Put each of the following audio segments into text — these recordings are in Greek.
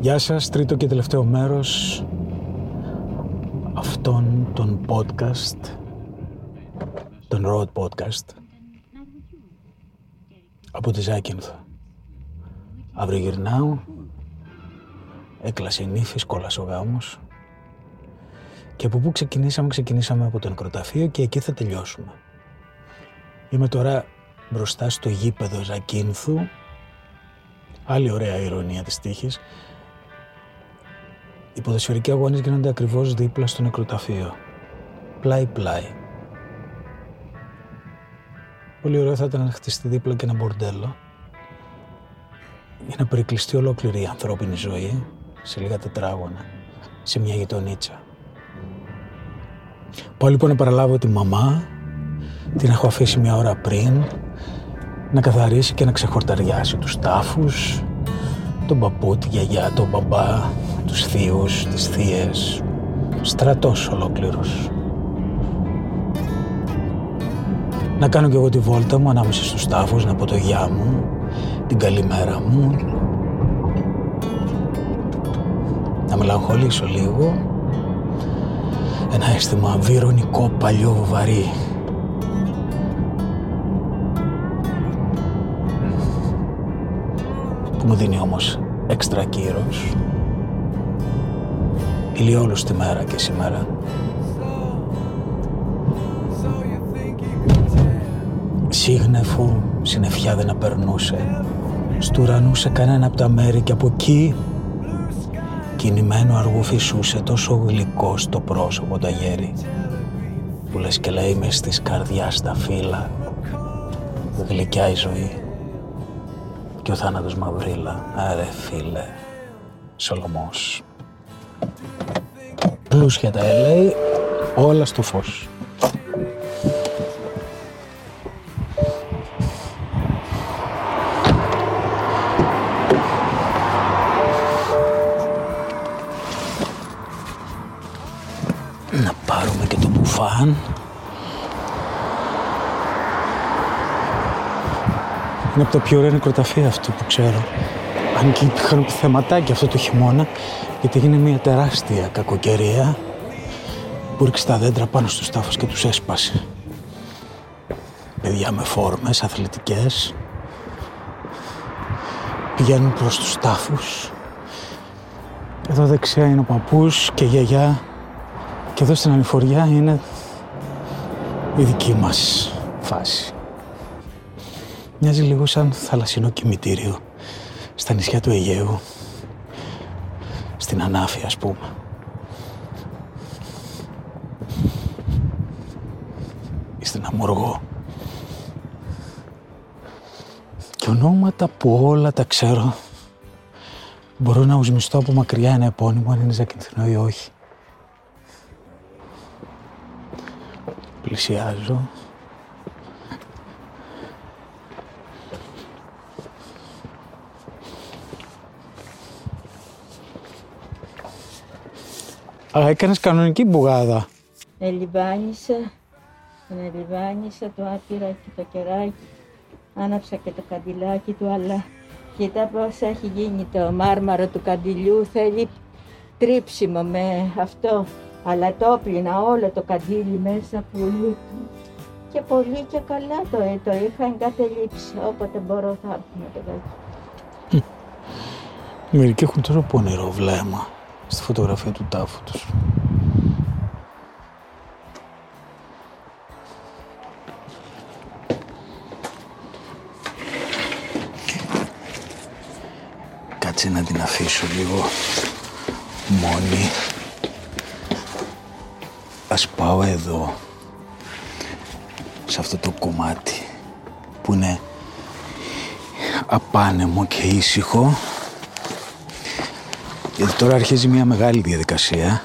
Γεια σας, τρίτο και τελευταίο μέρος αυτών των podcast, των road podcast. Από τη Ζάκυνθο. Αύριο γυρνάω, έκλασε η νύφη, κόλασε ο γάμος. Και από πού ξεκινήσαμε, ξεκινήσαμε από το νεκροταφείο και εκεί θα τελειώσουμε. Είμαι τώρα μπροστά στο γήπεδο Ζακίνθου, άλλη ωραία ηρωνία της τύχης, οι ποδοσφαιρικοί αγώνες γίνονται ακριβώς δίπλα στο νεκροταφείο. Πλάι-πλάι. Πολύ ωραίο θα ήταν να χτιστεί δίπλα και ένα μπορντέλο για να περικλειστεί ολόκληρη η ανθρώπινη ζωή σε λίγα τετράγωνα, σε μια γειτονίτσα. Πάω λοιπόν να παραλάβω τη μαμά, την έχω αφήσει μια ώρα πριν, να καθαρίσει και να ξεχορταριάσει τους τάφους, τον παππού, τη γιαγιά, τον μπαμπά, τους θείους, τις θείες, στρατός ολόκληρος. Να κάνω κι εγώ τη βόλτα μου ανάμεσα στους τάφους, να πω το γεια μου, την καλημέρα μου, να μελαγχολήσω λίγο, ένα αίσθημα βυρονικό, παλιό, βαρύ. Που μου δίνει όμως έξτρα κύρος ηλιόλους τη μέρα και σήμερα. Σύγνεφο, συννεφιά δεν απερνούσε. Στου ουρανού σε κανένα από τα μέρη και από εκεί κινημένο αργού φυσούσε τόσο γλυκό στο πρόσωπο τα γέρι που λες και λέει μες της καρδιάς τα φύλλα γλυκιά η ζωή και ο θάνατος μαυρίλα άρε φίλε Σολομός πλούσια τα LA, όλα στο φως. Να πάρουμε και το μπουφάν. Είναι από τα πιο ωραία νεκροταφεία αυτό που ξέρω. Αν και υπήρχαν θεματάκια αυτό το χειμώνα, γιατί έγινε μια τεράστια κακοκαιρία που ρίξε τα δέντρα πάνω στους τάφους και τους έσπασε. Παιδιά με φόρμες αθλητικές πηγαίνουν προς τους τάφους. Εδώ δεξιά είναι ο παππούς και η γιαγιά και εδώ στην ανηφοριά είναι η δική μας φάση. Μοιάζει λίγο σαν θαλασσινό κημητήριο στα νησιά του Αιγαίου στην Ανάφη ας πούμε. Ή στην Αμοργό. Και ονόματα που όλα τα ξέρω μπορώ να ουσμιστώ από μακριά ένα επώνυμο αν είναι Ζακυνθινό ή όχι. Πλησιάζω Α, έκανες κανονική μπουγάδα. Ελιβάνισα, ελιβάνισα το άπειρα και το κεράκι. Άναψα και το καντιλάκι του, αλλά κοίτα πώς έχει γίνει το μάρμαρο του καντιλιού. Θέλει τρίψιμο με αυτό. Αλλά το όπλυνα όλο το καντήλι μέσα πολύ. Και πολύ και καλά το, ε, το είχα εγκατελείψει. Όποτε μπορώ θα έρθουμε το Μερικοί έχουν τόσο πονηρό βλέμμα στη φωτογραφία του τάφου τους. Κάτσε να την αφήσω λίγο μόνη. Ας πάω εδώ, σε αυτό το κομμάτι που είναι απάνεμο και ήσυχο γιατί τώρα αρχίζει μια μεγάλη διαδικασία.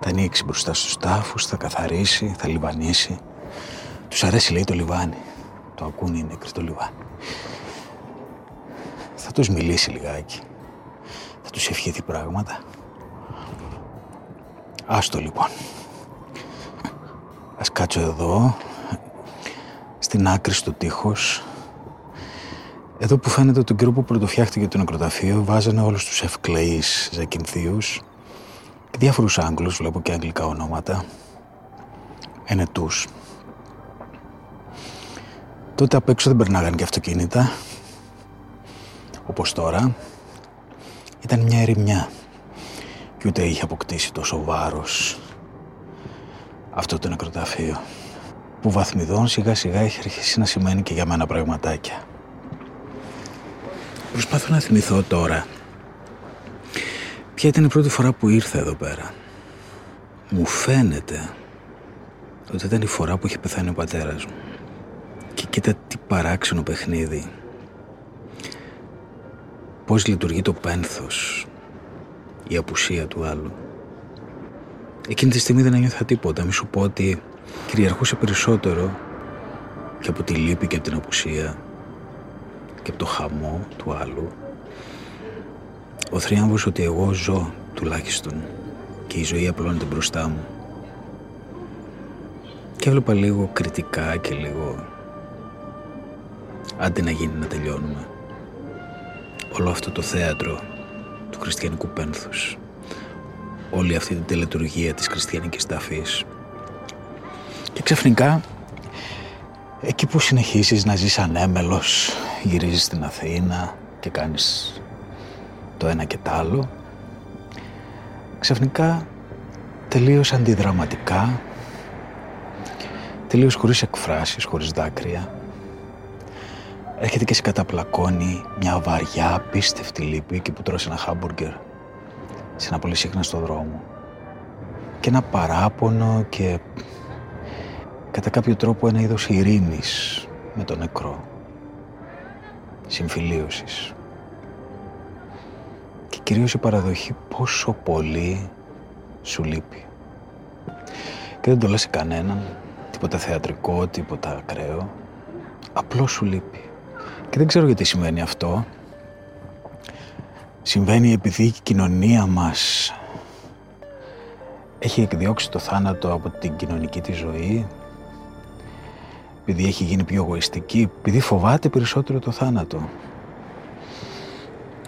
Θα ανοίξει μπροστά στους τάφους, θα καθαρίσει, θα λιβανίσει. Τους αρέσει λέει το λιβάνι. Το ακούνε οι νεκροί το λιβάνι. Θα τους μιλήσει λιγάκι. Θα τους ευχηθεί πράγματα. Άστο λοιπόν. Ας κάτσω εδώ, στην άκρη στο τείχος, Εδώ που φαίνεται τον καιρό που πρωτοφτιάχτηκε το νεκροταφείο βάζανε όλους τους ευκλεείς ζακυνθίους και διάφορους Άγγλους, βλέπω και αγγλικά ονόματα, ενετούς. Τότε απ' έξω δεν περνάγανε και αυτοκίνητα, όπως τώρα. Ήταν μια ερημιά και ούτε είχε αποκτήσει τόσο βάρος αυτό το νεκροταφείο που βαθμιδών σιγά σιγά έχει αρχίσει να σημαίνει και για μένα πραγματάκια. Προσπάθω να θυμηθώ τώρα ποια ήταν η πρώτη φορά που ήρθα εδώ πέρα. Μου φαίνεται ότι ήταν η φορά που είχε πεθάνει ο πατέρας μου. Και κοίτα τι παράξενο παιχνίδι. Πώς λειτουργεί το πένθος, η απουσία του άλλου. Εκείνη τη στιγμή δεν ένιωθα τίποτα. Μη σου πω ότι κυριαρχούσε περισσότερο και από τη λύπη και από την απουσία και από το χαμό του άλλου. Ο θρίαμβος ότι εγώ ζω τουλάχιστον και η ζωή απλώνεται μπροστά μου. Και έβλεπα λίγο κριτικά και λίγο άντε να γίνει να τελειώνουμε. Όλο αυτό το θέατρο του χριστιανικού πένθους. Όλη αυτή την τελετουργία της χριστιανικής ταφής. Και ξαφνικά εκεί που συνεχίσεις να ζεις ανέμελος γυρίζεις στην Αθήνα και κάνεις το ένα και το άλλο. Ξαφνικά τελείως αντιδραματικά τελείως χωρίς εκφράσεις, χωρίς δάκρυα έρχεται και σε καταπλακώνει μια βαριά απίστευτη λύπη εκεί που τρως ένα χάμπουργκερ σε ένα πολύ στο δρόμο. Και ένα παράπονο και κατά κάποιο τρόπο ένα είδος ειρήνης με τον νεκρό συμφιλίωσης. Και κυρίως η παραδοχή πόσο πολύ σου λείπει. Και δεν το λες σε κανέναν τίποτα θεατρικό, τίποτα ακραίο. Απλώς σου λείπει. Και δεν ξέρω γιατί σημαίνει αυτό. Συμβαίνει επειδή η κοινωνία μας έχει εκδιώξει το θάνατο από την κοινωνική της ζωή επειδή έχει γίνει πιο εγωιστική, επειδή φοβάται περισσότερο το θάνατο.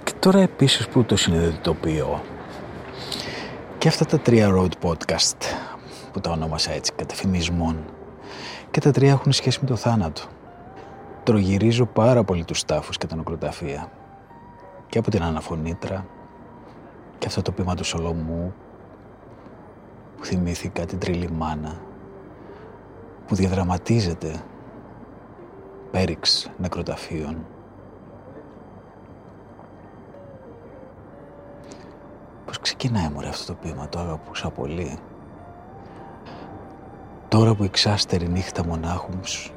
Και τώρα επίσης που το συνειδητοποιώ και αυτά τα τρία road podcast που τα ονόμασα έτσι κατεφημισμών και τα τρία έχουν σχέση με το θάνατο. Τρογυρίζω πάρα πολύ τους τάφους και τα νοκροταφεία και από την αναφωνήτρα και αυτό το πείμα του Σολομού που θυμήθηκα την τριλή μάνα που διαδραματίζεται πέριξ νεκροταφείων. Πώς ξεκινάει μωρέ αυτό το ποίημα, το αγαπούσα πολύ. Τώρα που η ξάστερη νύχτα μονάχους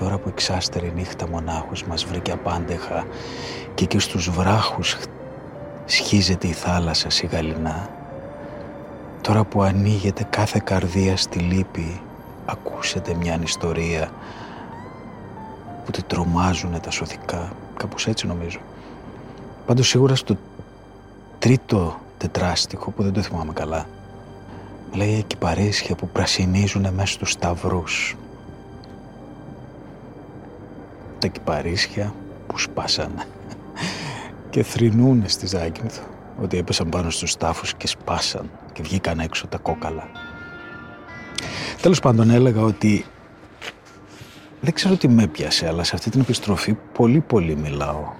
Τώρα που η ξάστερη νύχτα μονάχους μας βρήκε απάντεχα και και στους βράχους σχίζεται η θάλασσα σιγαλινά. Τώρα που ανοίγεται κάθε καρδία στη λύπη ακούσετε μια ιστορία που τη τρομάζουν τα σωθικά. Κάπως έτσι νομίζω. Πάντως σίγουρα στο τρίτο τετράστιχο που δεν το θυμάμαι καλά λέει εκεί παρέσια που πρασινίζουν μέσα στους σταυρούς. Τα κυπαρίσια που σπάσανε και θρυνούν στη Ζάκυνθο ότι έπεσαν πάνω στους τάφους και σπάσαν και βγήκαν έξω τα κόκαλα. Τέλος πάντων έλεγα ότι δεν ξέρω τι με πιάσε, αλλά σε αυτή την επιστροφή πολύ πολύ μιλάω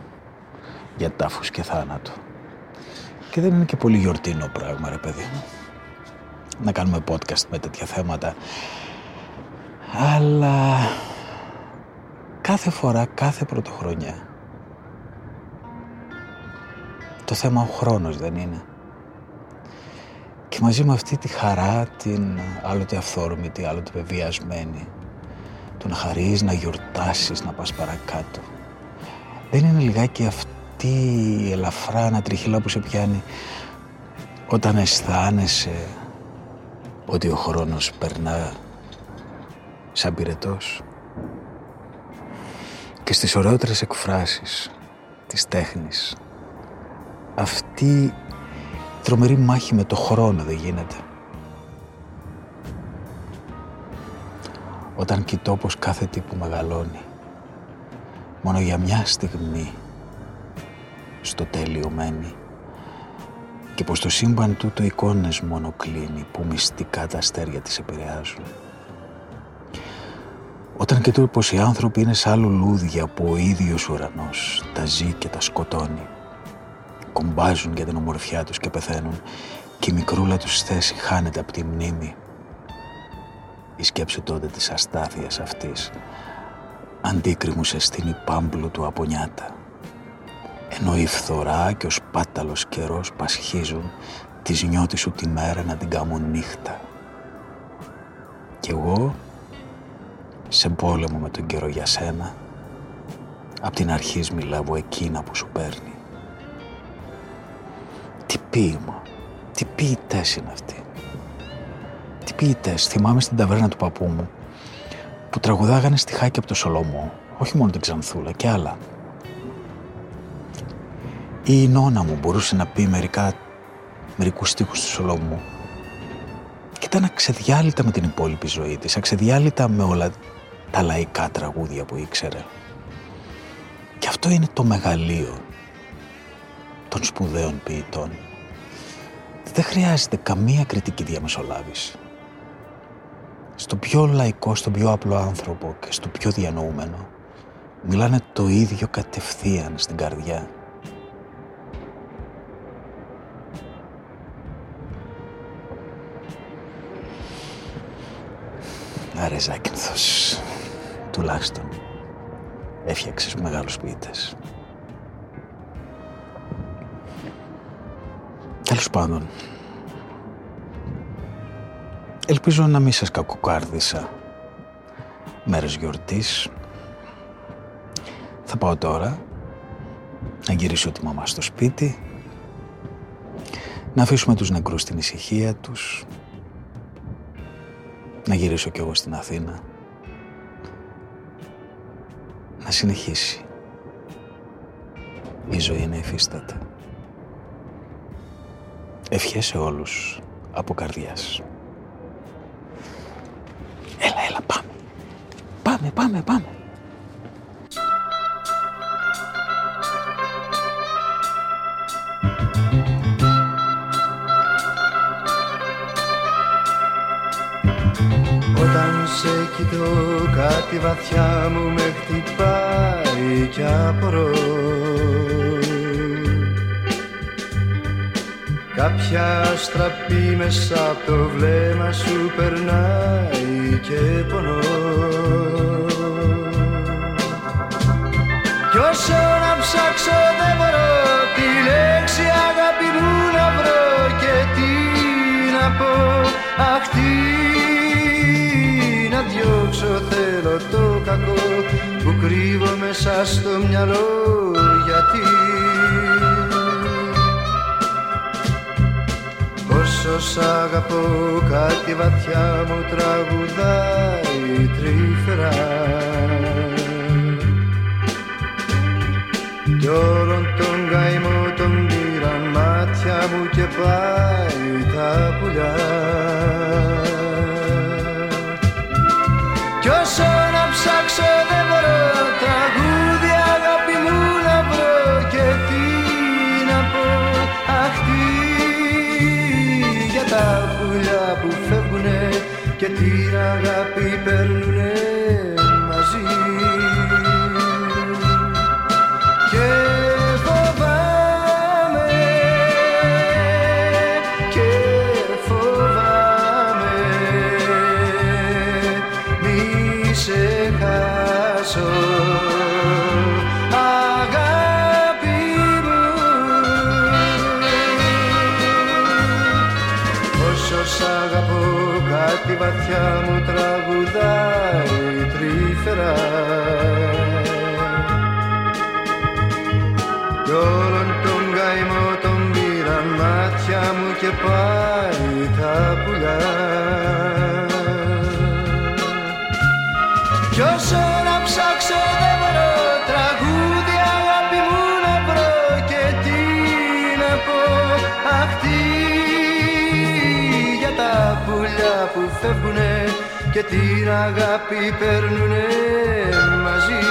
για τάφους και θάνατο. Και δεν είναι και πολύ γιορτίνο πράγμα, ρε παιδί μου. Να κάνουμε podcast με τέτοια θέματα. Αλλά κάθε φορά, κάθε πρωτοχρονιά, το θέμα ο χρόνος δεν είναι. Και μαζί με αυτή τη χαρά, την άλλοτε αυθόρμητη, άλλοτε βεβαιασμένη, το να χαρείς, να γιορτάσεις, να πας παρακάτω. Δεν είναι λιγάκι αυτή η ελαφρά ανατριχύλα που σε πιάνει όταν αισθάνεσαι ότι ο χρόνος περνά σαν πυρετός. Και στις ωραιότερες εκφράσεις της τέχνης αυτή η τρομερή μάχη με το χρόνο δεν γίνεται. Όταν κοιτώ πως κάθε τι που μεγαλώνει μόνο για μια στιγμή στο τέλειο μένει και πως το σύμπαν τούτο εικόνες μόνο κλείνει που μυστικά τα αστέρια της επηρεάζουν. Όταν και τούτο πως οι άνθρωποι είναι σαν λουλούδια που ο ίδιος ουρανός τα ζει και τα σκοτώνει κομπάζουν για την ομορφιά τους και πεθαίνουν και η μικρούλα τους θέση χάνεται από τη μνήμη. Η σκέψη τότε της αστάθειας αυτής αντίκριμουσε στην πάμπλου του απονιάτα ενώ η φθορά και ο σπάταλος καιρός πασχίζουν τη νιώτη σου τη μέρα να την κάνουν νύχτα. Κι εγώ σε πόλεμο με τον καιρό για σένα απ' την αρχής μιλάω εκείνα που σου παίρνει. Τι ποίημα, τι ποιητές είναι αυτοί. Τι ποιητές, θυμάμαι στην ταβέρνα του παππού μου που τραγουδάγανε στιχάκι από το Σολομό, όχι μόνο την Ξανθούλα και άλλα. Ή η νόνα μου μπορούσε να πει μερικά, μερικούς στίχους του Σολομού και ήταν αξεδιάλυτα με την υπόλοιπη ζωή της, αξεδιάλυτα με όλα τα λαϊκά τραγούδια που ήξερε. Και αυτό είναι το μεγαλείο των σπουδαίων ποιητών. Δεν χρειάζεται καμία κριτική διαμεσολάβηση. Στο πιο λαϊκό, στο πιο απλό άνθρωπο και στο πιο διανοούμενο μιλάνε το ίδιο κατευθείαν στην καρδιά. Άρε Ζάκυνθος, τουλάχιστον έφτιαξες μεγάλους ποιητές. Τέλος πάντων, ελπίζω να μην σας κακοκάρδισα μέρες γιορτής. Θα πάω τώρα να γυρίσω τη μαμά στο σπίτι, να αφήσουμε τους νεκρούς στην ησυχία τους, να γυρίσω κι εγώ στην Αθήνα, να συνεχίσει η ζωή να υφίσταται. Ευχές σε όλους από καρδιάς. Πάμε, πάμε, πάμε. Όταν σε κοιτώ κάτι βαθιά μου με χτυπάει κι απορώ Κάποια στραπή μέσα από το βλέμμα σου περνάει και πονώ Κι όσο να ψάξω δεν μπορώ τη λέξη αγάπη μου να βρω και τι να πω. Αχ τι να διώξω θέλω το κακό που κρύβω μέσα στο μυαλό γιατί Όσο σ' αγαπώ κάτι βαθιά μου τραγουδάει τρυφερά Κι όλον τον καημό τον πήραν μάτια μου και πάει τα πουλιά και πάει τα πουλιά. Κι όσο να ψάξω δεν μπορώ τραγούδια αγάπη μου να βρω και τι να πω. Αχ τι για τα πουλιά που φεύγουνε και την αγάπη παίρνουνε μαζί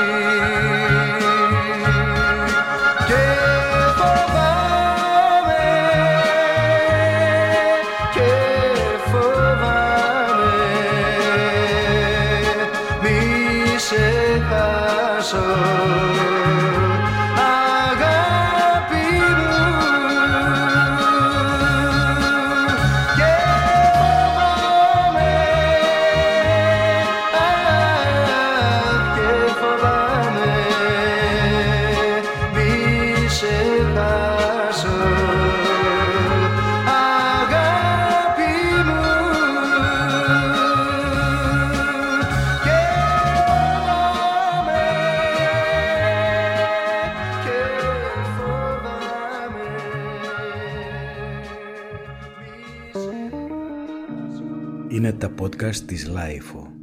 podcast της Λάιφο.